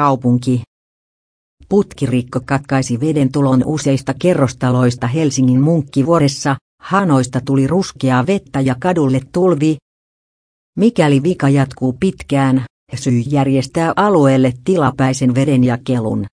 kaupunki. Putkirikko katkaisi veden tulon useista kerrostaloista Helsingin munkkivuoressa, hanoista tuli ruskeaa vettä ja kadulle tulvi. Mikäli vika jatkuu pitkään, syy järjestää alueelle tilapäisen vedenjakelun.